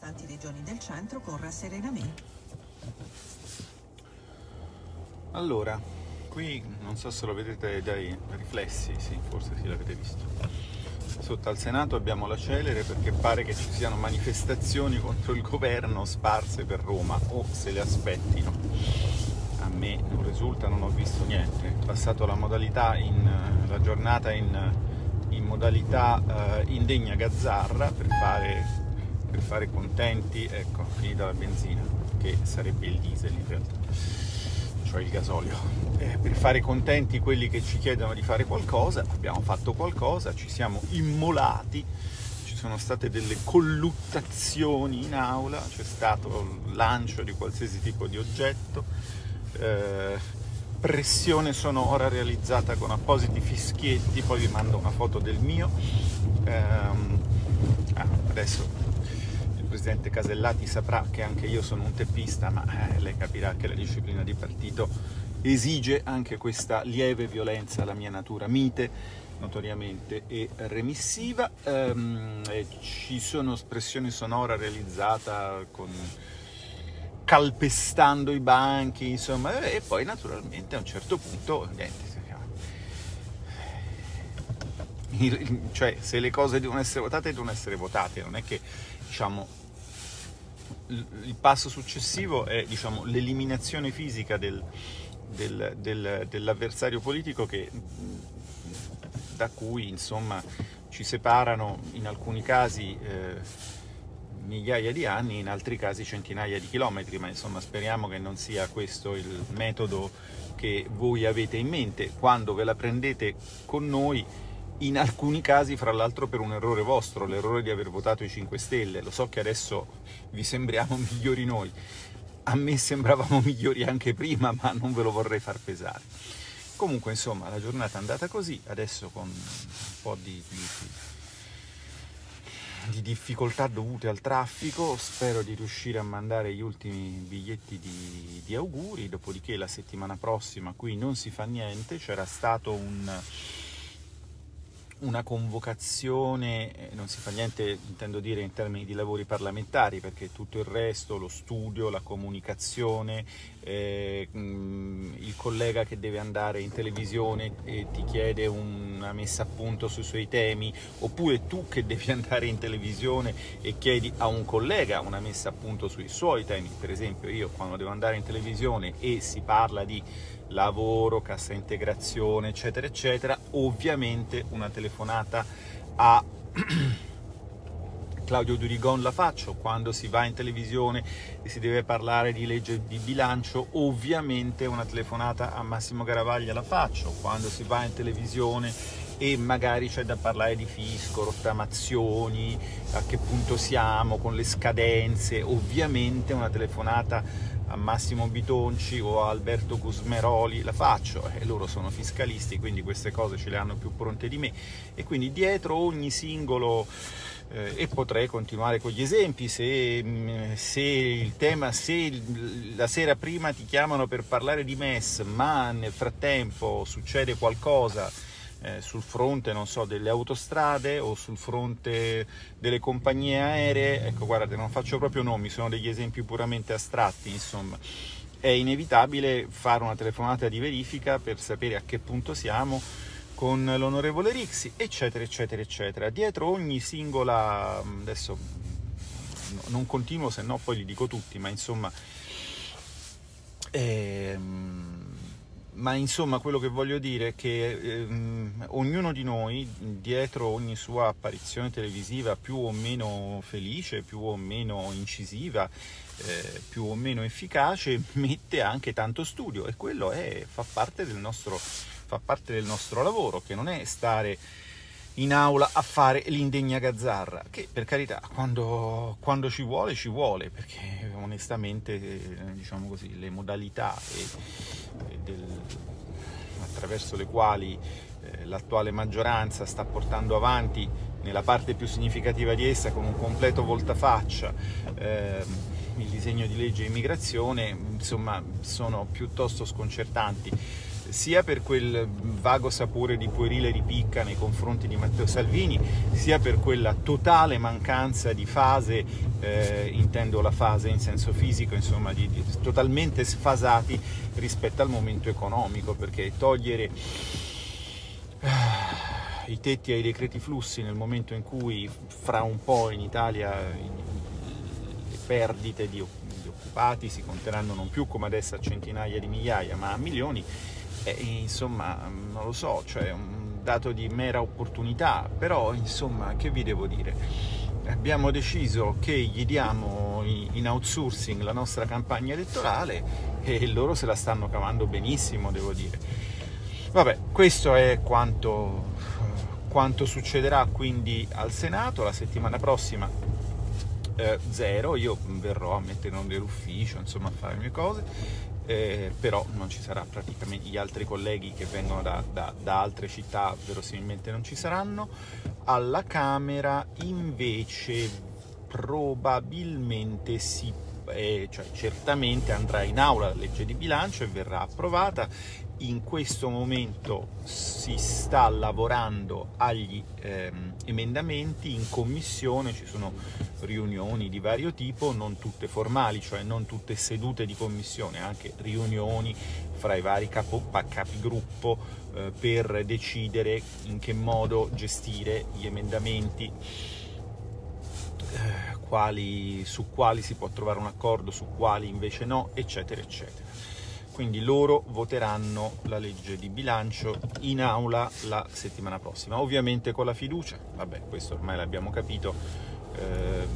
Tanti regioni del centro con rasserenamento. Allora, qui non so se lo vedete dai riflessi, sì, forse sì l'avete visto. Sotto al Senato abbiamo la celere perché pare che ci siano manifestazioni contro il governo sparse per Roma o se le aspettino. A me non risulta, non ho visto niente. È passato la modalità in la giornata in, in modalità uh, indegna gazzarra per fare per fare contenti, ecco, finita la benzina, che sarebbe il diesel in realtà, cioè il gasolio. Eh, per fare contenti quelli che ci chiedono di fare qualcosa, abbiamo fatto qualcosa, ci siamo immolati, ci sono state delle colluttazioni in aula, c'è stato il lancio di qualsiasi tipo di oggetto, eh, pressione sonora realizzata con appositi fischietti, poi vi mando una foto del mio. Eh, ah, adesso presidente Casellati saprà che anche io sono un teppista, ma eh, lei capirà che la disciplina di partito esige anche questa lieve violenza alla mia natura mite, notoriamente e remissiva. Ehm, e ci sono espressioni sonora realizzata con calpestando i banchi, insomma, e poi naturalmente a un certo punto niente, cioè se le cose devono essere votate devono essere votate, non è che diciamo il passo successivo è diciamo, l'eliminazione fisica del, del, del, dell'avversario politico che, da cui insomma, ci separano in alcuni casi eh, migliaia di anni, in altri casi centinaia di chilometri, ma insomma speriamo che non sia questo il metodo che voi avete in mente. Quando ve la prendete con noi in alcuni casi fra l'altro per un errore vostro, l'errore di aver votato i 5 Stelle. Lo so che adesso vi sembriamo migliori noi, a me sembravamo migliori anche prima, ma non ve lo vorrei far pesare. Comunque insomma la giornata è andata così, adesso con un po' di, di, di difficoltà dovute al traffico, spero di riuscire a mandare gli ultimi biglietti di, di auguri, dopodiché la settimana prossima qui non si fa niente, c'era stato un una convocazione, eh, non si fa niente intendo dire in termini di lavori parlamentari perché tutto il resto, lo studio, la comunicazione, eh, collega che deve andare in televisione e ti chiede una messa a punto sui suoi temi, oppure tu che devi andare in televisione e chiedi a un collega una messa a punto sui suoi temi, per esempio io quando devo andare in televisione e si parla di lavoro, cassa integrazione, eccetera, eccetera, ovviamente una telefonata a Claudio Durigon la faccio, quando si va in televisione e si deve parlare di legge di bilancio, ovviamente una telefonata a Massimo Garavaglia la faccio, quando si va in televisione e magari c'è da parlare di fisco, rottamazioni, a che punto siamo con le scadenze, ovviamente una telefonata a Massimo Bitonci o a Alberto Gusmeroli la faccio e loro sono fiscalisti quindi queste cose ce le hanno più pronte di me. E quindi dietro ogni singolo eh, e potrei continuare con gli esempi se, mm, se, il tema se la sera prima ti chiamano per parlare di MES ma nel frattempo succede qualcosa eh, sul fronte, so, delle autostrade o sul fronte delle compagnie aeree, ecco guardate, non faccio proprio nomi, sono degli esempi puramente astratti, insomma. È inevitabile fare una telefonata di verifica per sapere a che punto siamo con l'onorevole Rixi, eccetera, eccetera, eccetera. Dietro ogni singola, adesso non continuo, se no poi li dico tutti, ma insomma... Ehm, ma insomma quello che voglio dire è che ehm, ognuno di noi, dietro ogni sua apparizione televisiva più o meno felice, più o meno incisiva, eh, più o meno efficace, mette anche tanto studio e quello è, fa, parte nostro, fa parte del nostro lavoro, che non è stare in aula a fare l'indegna gazzarra, che per carità quando, quando ci vuole ci vuole, perché onestamente eh, diciamo così, le modalità e, e del, attraverso le quali eh, l'attuale maggioranza sta portando avanti nella parte più significativa di essa con un completo voltafaccia eh, il disegno di legge immigrazione, insomma sono piuttosto sconcertanti sia per quel vago sapore di puerile ripicca nei confronti di Matteo Salvini, sia per quella totale mancanza di fase, eh, intendo la fase in senso fisico, insomma, di, di, totalmente sfasati rispetto al momento economico, perché togliere i tetti ai decreti flussi nel momento in cui fra un po' in Italia le perdite di, di occupati si conteranno non più come adesso a centinaia di migliaia ma a milioni, eh, insomma non lo so, cioè un dato di mera opportunità, però insomma che vi devo dire? Abbiamo deciso che gli diamo in outsourcing la nostra campagna elettorale e loro se la stanno cavando benissimo, devo dire. Vabbè, questo è quanto quanto succederà quindi al Senato la settimana prossima eh, zero, io verrò a mettere in onda l'ufficio, insomma a fare le mie cose, eh, però non ci sarà praticamente gli altri colleghi che vengono da, da, da, altre città verosimilmente non ci saranno. Alla Camera invece probabilmente si eh, cioè certamente andrà in aula la legge di bilancio e verrà approvata in questo momento si sta lavorando agli ehm, emendamenti in commissione, ci sono riunioni di vario tipo, non tutte formali, cioè non tutte sedute di commissione, anche riunioni fra i vari capo, capigruppo eh, per decidere in che modo gestire gli emendamenti. Eh, quali, su quali si può trovare un accordo, su quali invece no, eccetera, eccetera quindi loro voteranno la legge di bilancio in aula la settimana prossima, ovviamente con la fiducia, vabbè questo ormai l'abbiamo capito, eh,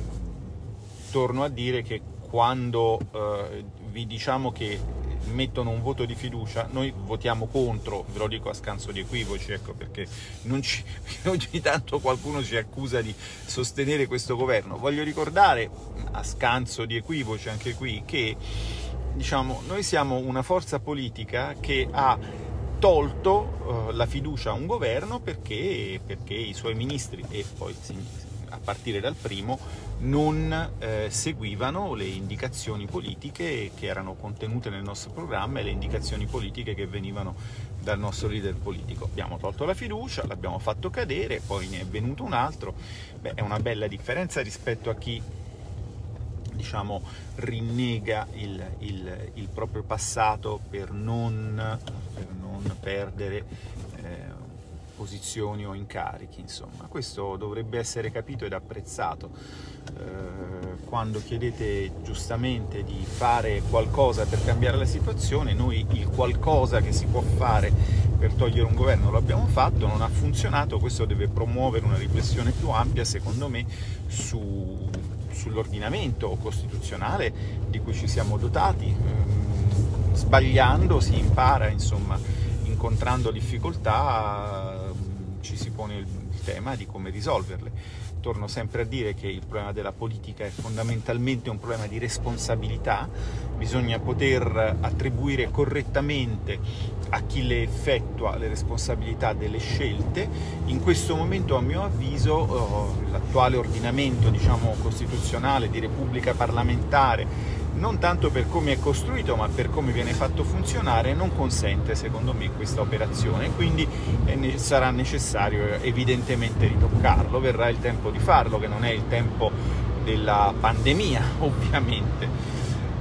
torno a dire che quando eh, vi diciamo che mettono un voto di fiducia, noi votiamo contro, ve lo dico a scanso di equivoci, ecco perché ci, ogni tanto qualcuno ci accusa di sostenere questo governo. Voglio ricordare, a scanso di equivoci anche qui, che diciamo, noi siamo una forza politica che ha tolto uh, la fiducia a un governo perché, perché, i suoi ministri e poi a partire dal primo non eh, seguivano le indicazioni politiche che erano contenute nel nostro programma e le indicazioni politiche che venivano dal nostro leader politico. Abbiamo tolto la fiducia, l'abbiamo fatto cadere, poi ne è venuto un altro. Beh, è una bella differenza rispetto a chi diciamo, rinnega il, il, il, proprio passato per non, per non perdere eh, posizioni o incarichi. Insomma. Questo dovrebbe essere capito ed apprezzato. Eh, quando chiedete giustamente di fare qualcosa per cambiare la situazione, noi il qualcosa che si può fare per togliere un governo lo abbiamo fatto, non ha funzionato, questo deve promuovere una riflessione più ampia, secondo me, su sull'ordinamento costituzionale di cui ci siamo dotati. Ehm, sbagliando si impara, insomma, incontrando difficoltà ci si pone il tema di come risolverle. Torno sempre a dire che il problema della politica è fondamentalmente un problema di responsabilità, bisogna poter attribuire correttamente a chi le effettua le responsabilità delle scelte. In questo momento, a mio avviso, oh, l'attuale ordinamento diciamo, costituzionale di repubblica parlamentare non tanto per come è costruito ma per come viene fatto funzionare non consente secondo me questa operazione. Quindi sarà necessario evidentemente ritoccarlo. Verrà il tempo di farlo che non è il tempo della pandemia ovviamente.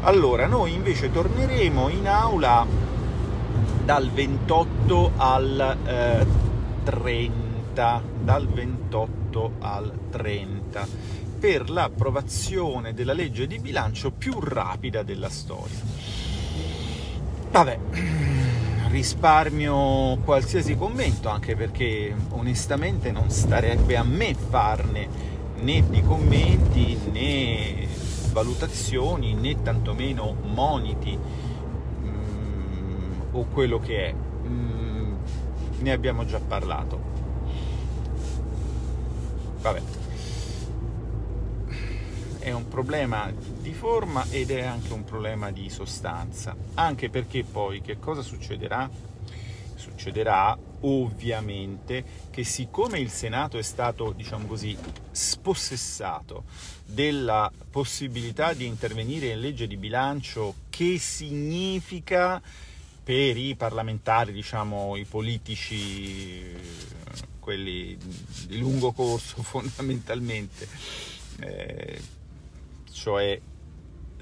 Allora noi invece torneremo in aula dal 28 al eh, 30 dal 28 al 30 per l'approvazione della legge di bilancio più rapida della storia. Vabbè, risparmio qualsiasi commento, anche perché onestamente non starebbe a me farne né di commenti né valutazioni né tantomeno moniti o quello che è. Mm, ne abbiamo già parlato. Vabbè è un problema di forma ed è anche un problema di sostanza, anche perché poi che cosa succederà? Succederà ovviamente che siccome il Senato è stato, diciamo così, spossessato della possibilità di intervenire in legge di bilancio, che significa per i parlamentari, diciamo i politici, quelli di lungo corso fondamentalmente, eh, cioè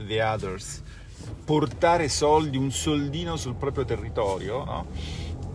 the others, portare soldi, un soldino sul proprio territorio, no?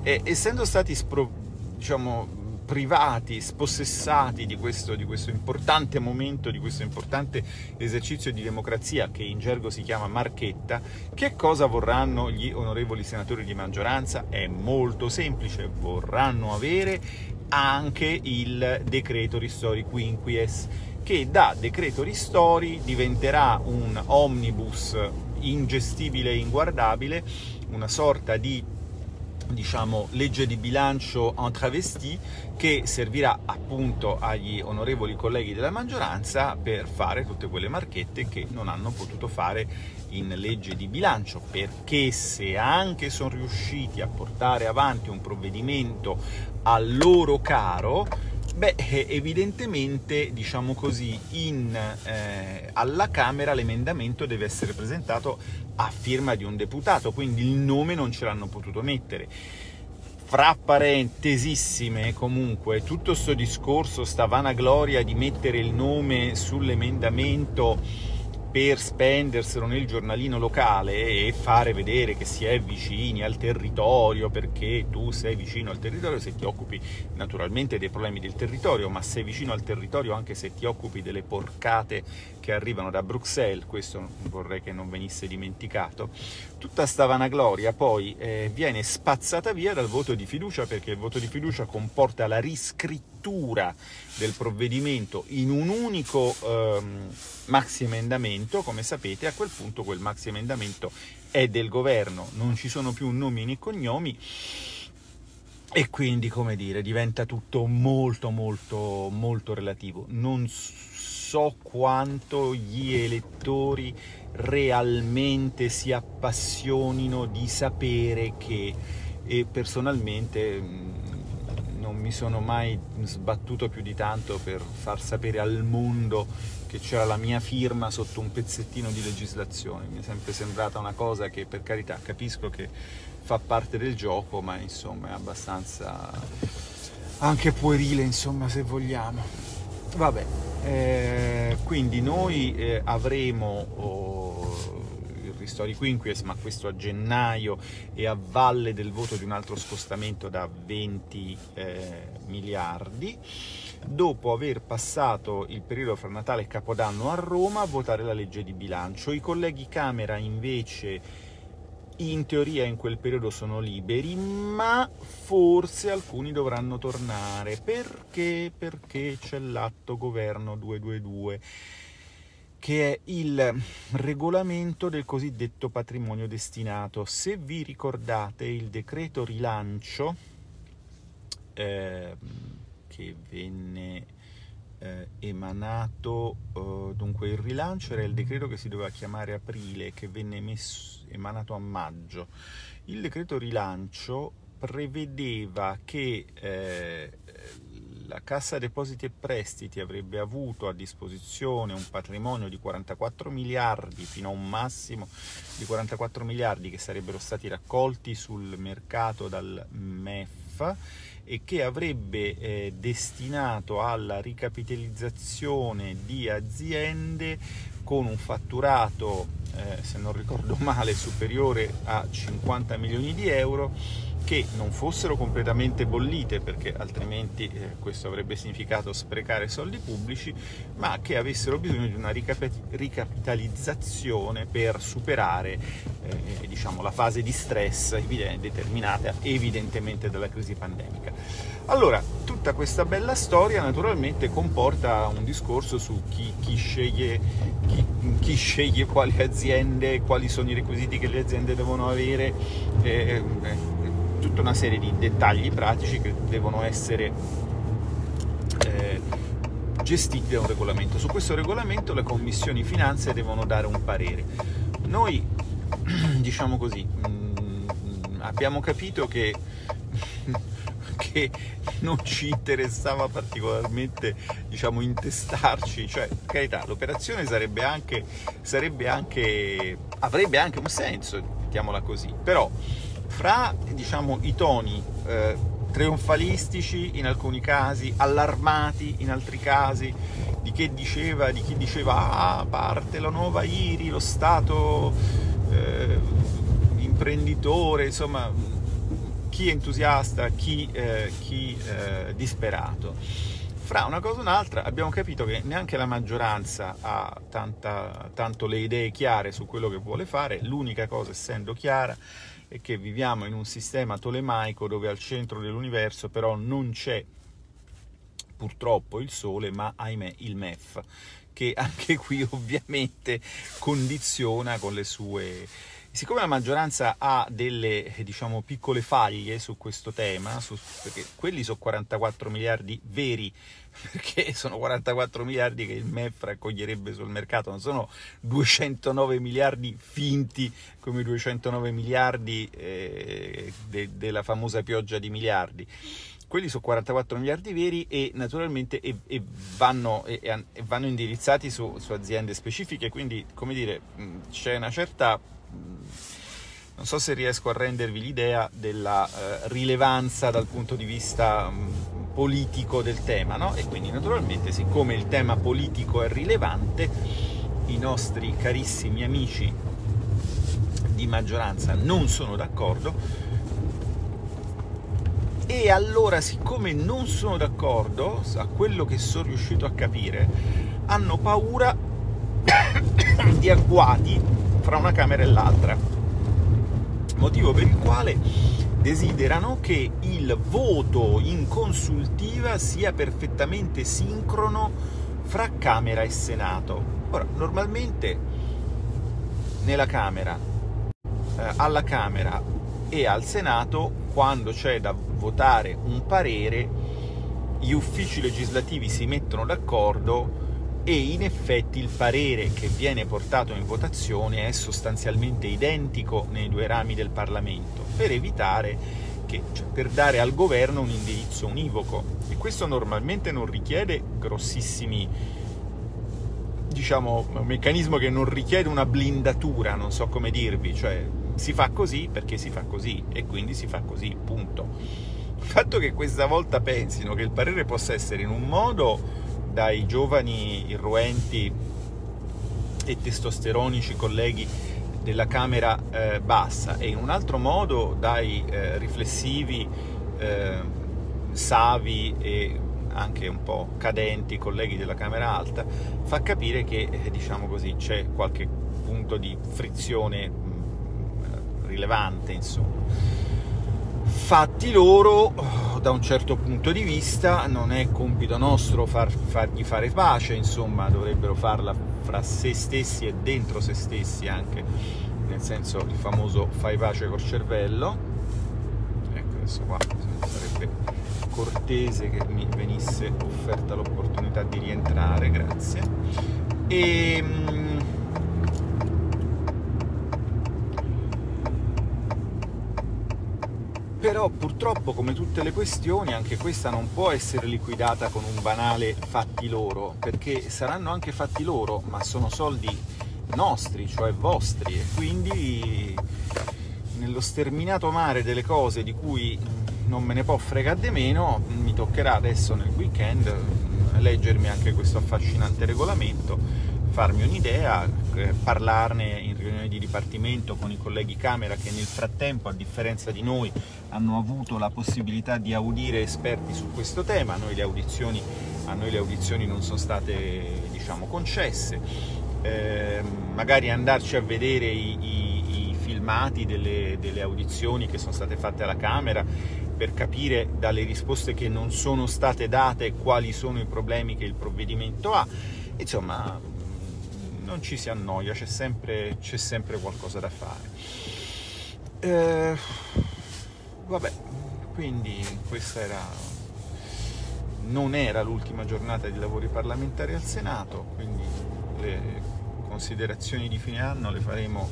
e, essendo stati spro, diciamo, privati, spossessati di questo, di questo, importante momento, di questo importante esercizio di democrazia che in gergo si chiama marchetta, che cosa vorranno gli onorevoli senatori di maggioranza? È molto semplice, vorranno avere anche il decreto ristori quinquies che da decreto ristori diventerà un omnibus ingestibile e inguardabile, una sorta di diciamo, legge di bilancio en travesti che servirà appunto agli onorevoli colleghi della maggioranza per fare tutte quelle marchette che non hanno potuto fare in legge di bilancio, perché se anche sono riusciti a portare avanti un provvedimento a loro caro, Beh, evidentemente, diciamo così, in, eh, alla Camera l'emendamento deve essere presentato a firma di un deputato, quindi il nome non ce l'hanno potuto mettere. Fra parentesissime, comunque, tutto questo discorso, sta vanagloria di mettere il nome sull'emendamento per spenderselo nel giornalino locale e fare vedere che si è vicini al territorio perché tu sei vicino al territorio se ti occupi naturalmente dei problemi del territorio, ma sei vicino al territorio anche se ti occupi delle porcate che arrivano da Bruxelles, questo vorrei che non venisse dimenticato. Tutta sta vanagloria poi eh, viene spazzata via dal voto di fiducia perché il voto di fiducia comporta la riscrittura del provvedimento in un unico ehm, maxi emendamento, come sapete, a quel punto quel maxi emendamento è del governo, non ci sono più nomi né cognomi e quindi, come dire, diventa tutto molto molto molto relativo. Non so quanto gli elettori realmente si appassionino di sapere che e personalmente non mi sono mai sbattuto più di tanto per far sapere al mondo che c'era la mia firma sotto un pezzettino di legislazione. Mi è sempre sembrata una cosa che, per carità, capisco che fa parte del gioco, ma insomma è abbastanza anche puerile, insomma, se vogliamo. Vabbè, eh, quindi noi eh, avremo... Oh, Ristori Quinquies, ma questo a gennaio e a valle del voto di un altro scostamento da 20 eh, miliardi. Dopo aver passato il periodo fra Natale e Capodanno a Roma, a votare la legge di bilancio. I colleghi Camera invece in teoria in quel periodo sono liberi, ma forse alcuni dovranno tornare. Perché? Perché c'è l'atto governo 222 che è il regolamento del cosiddetto patrimonio destinato. Se vi ricordate il decreto rilancio eh, che venne eh, emanato, eh, dunque il rilancio era il decreto che si doveva chiamare aprile, che venne emesso, emanato a maggio. Il decreto rilancio prevedeva che eh, la Cassa Depositi e Prestiti avrebbe avuto a disposizione un patrimonio di 44 miliardi fino a un massimo di 44 miliardi che sarebbero stati raccolti sul mercato dal MEF e che avrebbe eh, destinato alla ricapitalizzazione di aziende con un fatturato, eh, se non ricordo male, superiore a 50 milioni di euro che non fossero completamente bollite perché altrimenti eh, questo avrebbe significato sprecare soldi pubblici, ma che avessero bisogno di una ricapitalizzazione per superare eh, diciamo, la fase di stress determinata evidentemente dalla crisi pandemica. Allora, tutta questa bella storia naturalmente comporta un discorso su chi, chi, sceglie, chi, chi sceglie, quali aziende, quali sono i requisiti che le aziende devono avere. Eh, eh tutta una serie di dettagli pratici che devono essere eh, gestiti da un regolamento. Su questo regolamento le commissioni finanze devono dare un parere. Noi, diciamo così, mh, mm, abbiamo capito che, che non ci interessava particolarmente diciamo, intestarci, cioè, per carità, l'operazione sarebbe anche, sarebbe anche, avrebbe anche un senso, mettiamola così, però fra diciamo, i toni eh, trionfalistici in alcuni casi, allarmati in altri casi, di diceva, di chi diceva ah, parte la nuova IRI, lo Stato eh, imprenditore, insomma chi entusiasta, chi, eh, chi eh, disperato. Fra una cosa e un'altra abbiamo capito che neanche la maggioranza ha tanta, tanto le idee chiare su quello che vuole fare, l'unica cosa essendo chiara è che viviamo in un sistema tolemaico dove al centro dell'universo però non c'è purtroppo il Sole, ma ahimè il MEF, che anche qui ovviamente condiziona con le sue Siccome la maggioranza ha delle diciamo, piccole faglie su questo tema, su, perché quelli sono 44 miliardi veri, perché sono 44 miliardi che il MEF raccoglierebbe sul mercato, non sono 209 miliardi finti come i 209 miliardi eh, de, della famosa pioggia di miliardi. Quelli sono 44 miliardi veri e naturalmente e, e vanno, e vanno, indirizzati su, su, aziende specifiche, quindi come dire c'è una certa non so se riesco a rendervi l'idea della eh, rilevanza dal punto di vista mh, politico del tema, no? E quindi naturalmente, siccome il tema politico è rilevante, i nostri carissimi amici di maggioranza non sono d'accordo. E allora, siccome non sono d'accordo, a quello che sono riuscito a capire, hanno paura di agguati fra una Camera e l'altra, motivo per il quale desiderano che il voto in consultiva sia perfettamente sincrono fra Camera e Senato. Ora, normalmente nella Camera, eh, alla Camera e al Senato, quando c'è da votare un parere, gli uffici legislativi si mettono d'accordo e in effetti il parere che viene portato in votazione è sostanzialmente identico nei due rami del Parlamento per evitare che, cioè, per dare al governo un indirizzo univoco. E questo normalmente non richiede grossissimi diciamo un meccanismo che non richiede una blindatura non so come dirvi cioè si fa così perché si fa così e quindi si fa così punto. Il fatto che questa volta pensino che il parere possa essere in un modo dai giovani irruenti e testosteronici colleghi della Camera eh, bassa. E in un altro modo dai eh, riflessivi, eh, savi e anche un po' cadenti colleghi della Camera alta, fa capire che eh, diciamo così, c'è qualche punto di frizione mh, mm, rilevante, insomma fatti loro da un certo punto di vista non è compito nostro far, fargli fare pace insomma dovrebbero farla fra se stessi e dentro se stessi anche nel senso il famoso fai pace col cervello ecco adesso qua sarebbe cortese che mi venisse offerta l'opportunità di rientrare grazie. E ehm, però purtroppo come tutte le questioni anche questa non può essere liquidata con un banale fatti loro, perché saranno anche fatti loro, ma sono soldi nostri, cioè vostri, e quindi nello sterminato mare delle cose di cui non me ne può fregare di meno, mi toccherà adesso nel weekend leggermi anche questo affascinante regolamento, farmi un'idea, eh, parlarne riunione di dipartimento con i colleghi Camera che nel frattempo, a differenza di noi, hanno avuto la possibilità di audire esperti su questo tema, a noi le audizioni, noi le audizioni non sono state diciamo, concesse, eh, magari andarci a vedere i, i, i filmati delle, delle audizioni che sono state fatte alla Camera per capire dalle risposte che non sono state date quali sono i problemi che il provvedimento ha. Insomma, non ci si annoia, c'è sempre, c'è sempre qualcosa da fare. Eh, vabbè, quindi questa era, non era l'ultima giornata di lavori parlamentari al Senato, quindi le considerazioni di fine anno le faremo,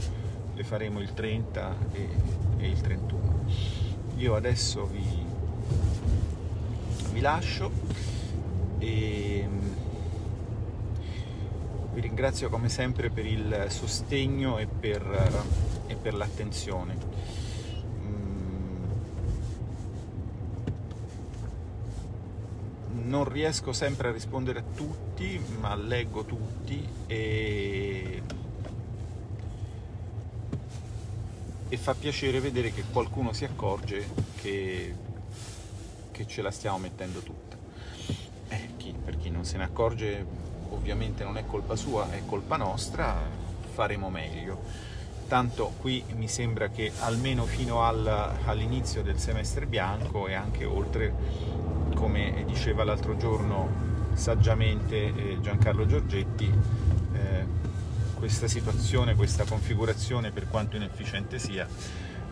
le faremo il 30 e, e, il 31. Io adesso vi, vi lascio e vi ringrazio come sempre per il sostegno e per, e per l'attenzione. Mm. Non riesco sempre a rispondere a tutti, ma leggo tutti e e fa piacere vedere che qualcuno si accorge che, che ce la stiamo mettendo tutta. Eh, chi, per chi non se ne accorge ovviamente non è colpa sua, è colpa nostra, faremo meglio tanto qui mi sembra che almeno fino al, all'inizio del semestre bianco e anche oltre, come diceva l'altro giorno saggiamente eh, Giancarlo Giorgetti, eh, questa situazione, questa configurazione, per quanto inefficiente sia,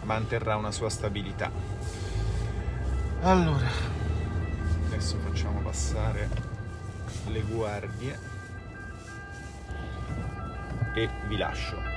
manterrà una sua stabilità. Allora, adesso facciamo passare le guardie e vi lascio.